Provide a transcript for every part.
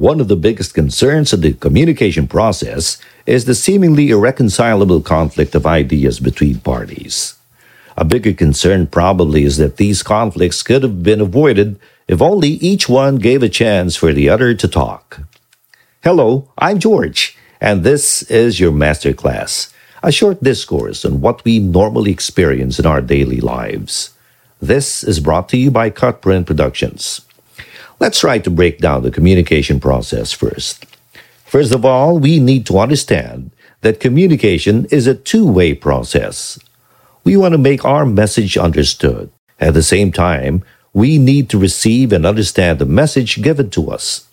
One of the biggest concerns of the communication process is the seemingly irreconcilable conflict of ideas between parties. A bigger concern probably is that these conflicts could have been avoided if only each one gave a chance for the other to talk. Hello, I'm George, and this is your masterclass, a short discourse on what we normally experience in our daily lives. This is brought to you by Cutprint Productions. Let's try to break down the communication process first. First of all, we need to understand that communication is a two way process. We want to make our message understood. At the same time, we need to receive and understand the message given to us.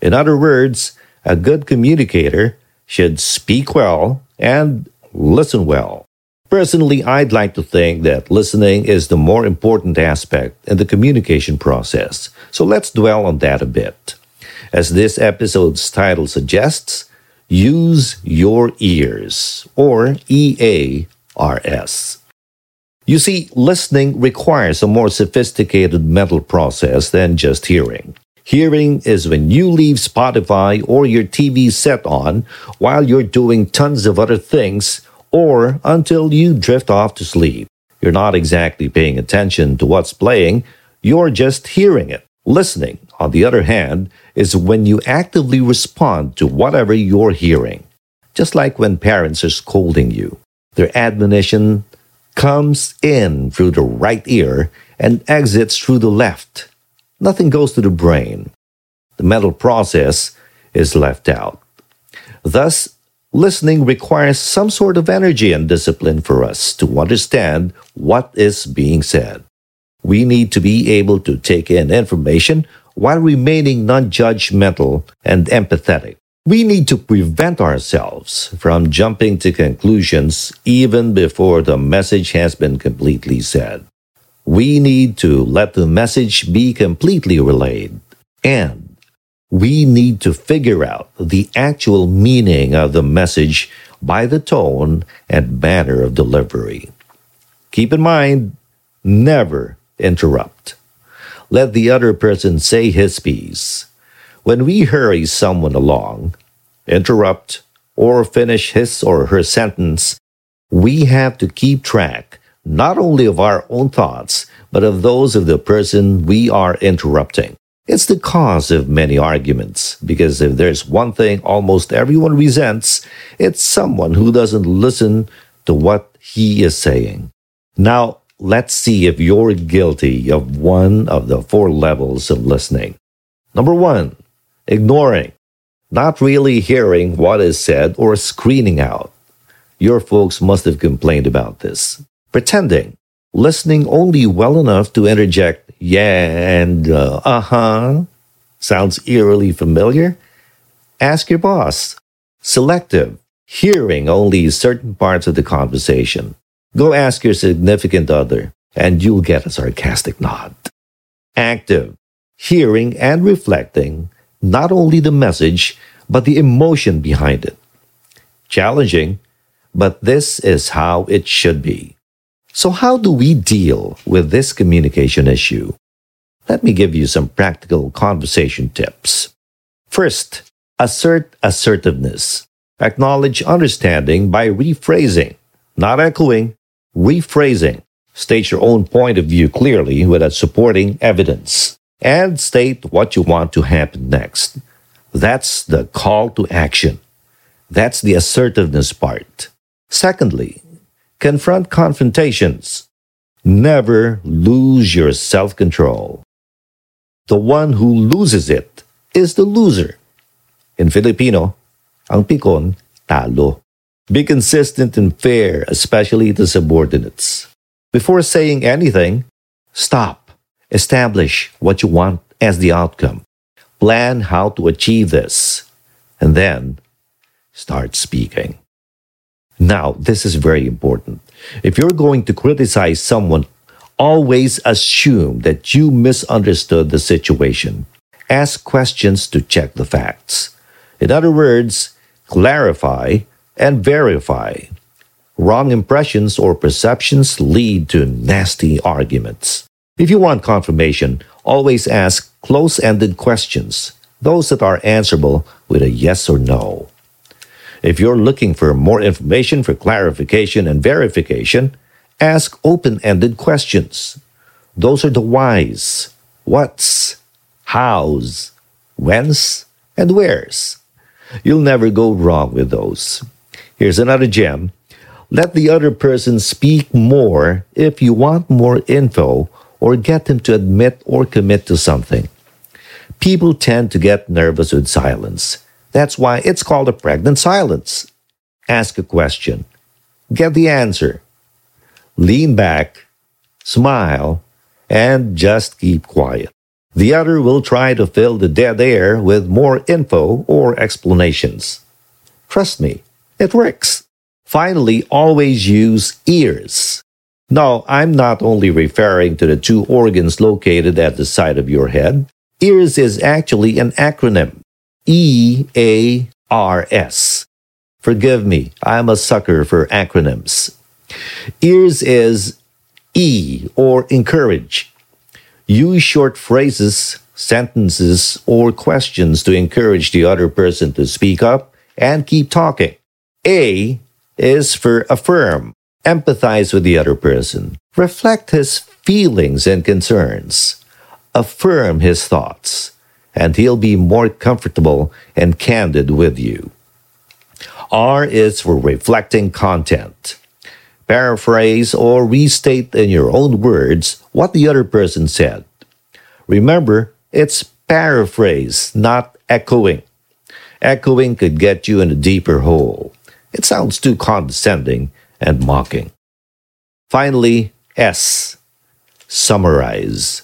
In other words, a good communicator should speak well and listen well. Personally, I'd like to think that listening is the more important aspect in the communication process, so let's dwell on that a bit. As this episode's title suggests, use your ears, or EARS. You see, listening requires a more sophisticated mental process than just hearing. Hearing is when you leave Spotify or your TV set on while you're doing tons of other things or until you drift off to sleep. You're not exactly paying attention to what's playing, you're just hearing it. Listening, on the other hand, is when you actively respond to whatever you're hearing. Just like when parents are scolding you, their admonition comes in through the right ear and exits through the left. Nothing goes to the brain. The mental process is left out. Thus, listening requires some sort of energy and discipline for us to understand what is being said. We need to be able to take in information while remaining non judgmental and empathetic. We need to prevent ourselves from jumping to conclusions even before the message has been completely said. We need to let the message be completely relayed. And we need to figure out the actual meaning of the message by the tone and manner of delivery. Keep in mind, never interrupt. Let the other person say his piece. When we hurry someone along, interrupt, or finish his or her sentence, we have to keep track not only of our own thoughts, but of those of the person we are interrupting. It's the cause of many arguments, because if there's one thing almost everyone resents, it's someone who doesn't listen to what he is saying. Now, let's see if you're guilty of one of the four levels of listening. Number one, ignoring, not really hearing what is said or screening out. Your folks must have complained about this. Pretending, listening only well enough to interject yeah, and uh huh. Sounds eerily familiar? Ask your boss. Selective, hearing only certain parts of the conversation. Go ask your significant other, and you'll get a sarcastic nod. Active, hearing and reflecting not only the message, but the emotion behind it. Challenging, but this is how it should be. So, how do we deal with this communication issue? Let me give you some practical conversation tips. First, assert assertiveness. Acknowledge understanding by rephrasing, not echoing, rephrasing. State your own point of view clearly with a supporting evidence. And state what you want to happen next. That's the call to action. That's the assertiveness part. Secondly, Confront confrontations. Never lose your self control. The one who loses it is the loser. In Filipino, ang pikon, talo. Be consistent and fair, especially to subordinates. Before saying anything, stop. Establish what you want as the outcome. Plan how to achieve this. And then start speaking. Now, this is very important. If you're going to criticize someone, always assume that you misunderstood the situation. Ask questions to check the facts. In other words, clarify and verify. Wrong impressions or perceptions lead to nasty arguments. If you want confirmation, always ask close ended questions. those that are answerable with a yes or no. If you're looking for more information for clarification and verification, ask open ended questions. Those are the whys, what's, how's, when's, and where's. You'll never go wrong with those. Here's another gem. Let the other person speak more if you want more info or get them to admit or commit to something. People tend to get nervous with silence. That's why it's called a pregnant silence. Ask a question. Get the answer. Lean back, smile, and just keep quiet. The other will try to fill the dead air with more info or explanations. Trust me, it works. Finally, always use ears. No, I'm not only referring to the two organs located at the side of your head. EARS is actually an acronym. E A R S. Forgive me, I'm a sucker for acronyms. EARS is E or encourage. Use short phrases, sentences, or questions to encourage the other person to speak up and keep talking. A is for affirm. Empathize with the other person. Reflect his feelings and concerns. Affirm his thoughts, and he'll be more comfortable and candid with you. R is for reflecting content. Paraphrase or restate in your own words what the other person said. Remember, it's paraphrase, not echoing. Echoing could get you in a deeper hole. It sounds too condescending and mocking. Finally, S. Summarize.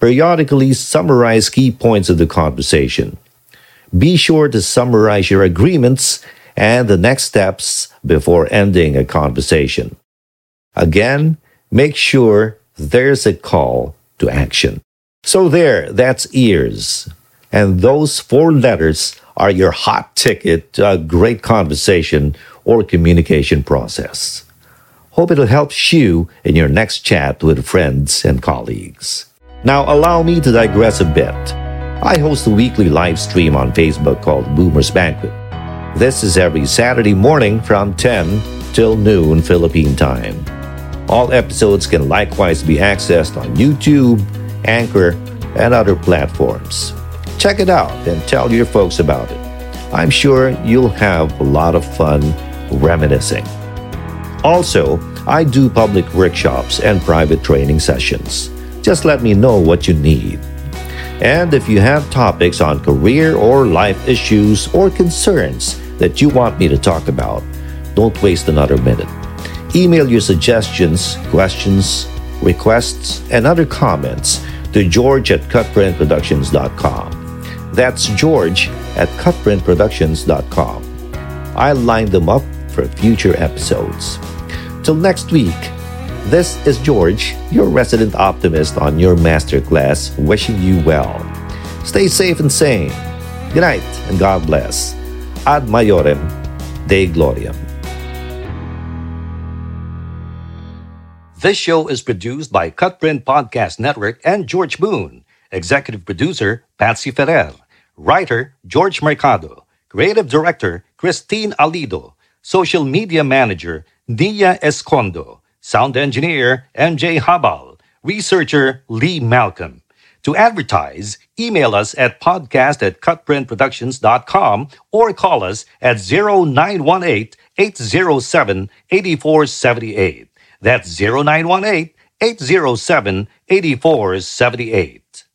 Periodically summarize key points of the conversation. Be sure to summarize your agreements and the next steps before ending a conversation. Again, make sure there's a call to action. So, there, that's ears. And those four letters are your hot ticket to a great conversation or communication process. Hope it'll help you in your next chat with friends and colleagues. Now, allow me to digress a bit. I host a weekly live stream on Facebook called Boomer's Banquet. This is every Saturday morning from 10 till noon Philippine time. All episodes can likewise be accessed on YouTube, Anchor, and other platforms. Check it out and tell your folks about it. I'm sure you'll have a lot of fun reminiscing. Also, I do public workshops and private training sessions. Just let me know what you need. And if you have topics on career or life issues or concerns that you want me to talk about, don't waste another minute. Email your suggestions, questions, requests, and other comments to george at cutprintproductions.com. That's George at cutprintproductions.com. I'll line them up for future episodes. Till next week, this is George, your resident optimist on your masterclass, wishing you well. Stay safe and sane. Good night and God bless. Ad Maiorem Dei Gloriam. This show is produced by Cutprint Podcast Network and George Boone. Executive producer, Patsy Ferrer. Writer, George Mercado. Creative Director, Christine Alido. Social Media Manager, Nia Escondo. Sound Engineer, MJ Habal. Researcher, Lee Malcolm. To advertise, email us at podcast at cutprintproductions.com or call us at 0918 807 8478. That's 0918 807 8478.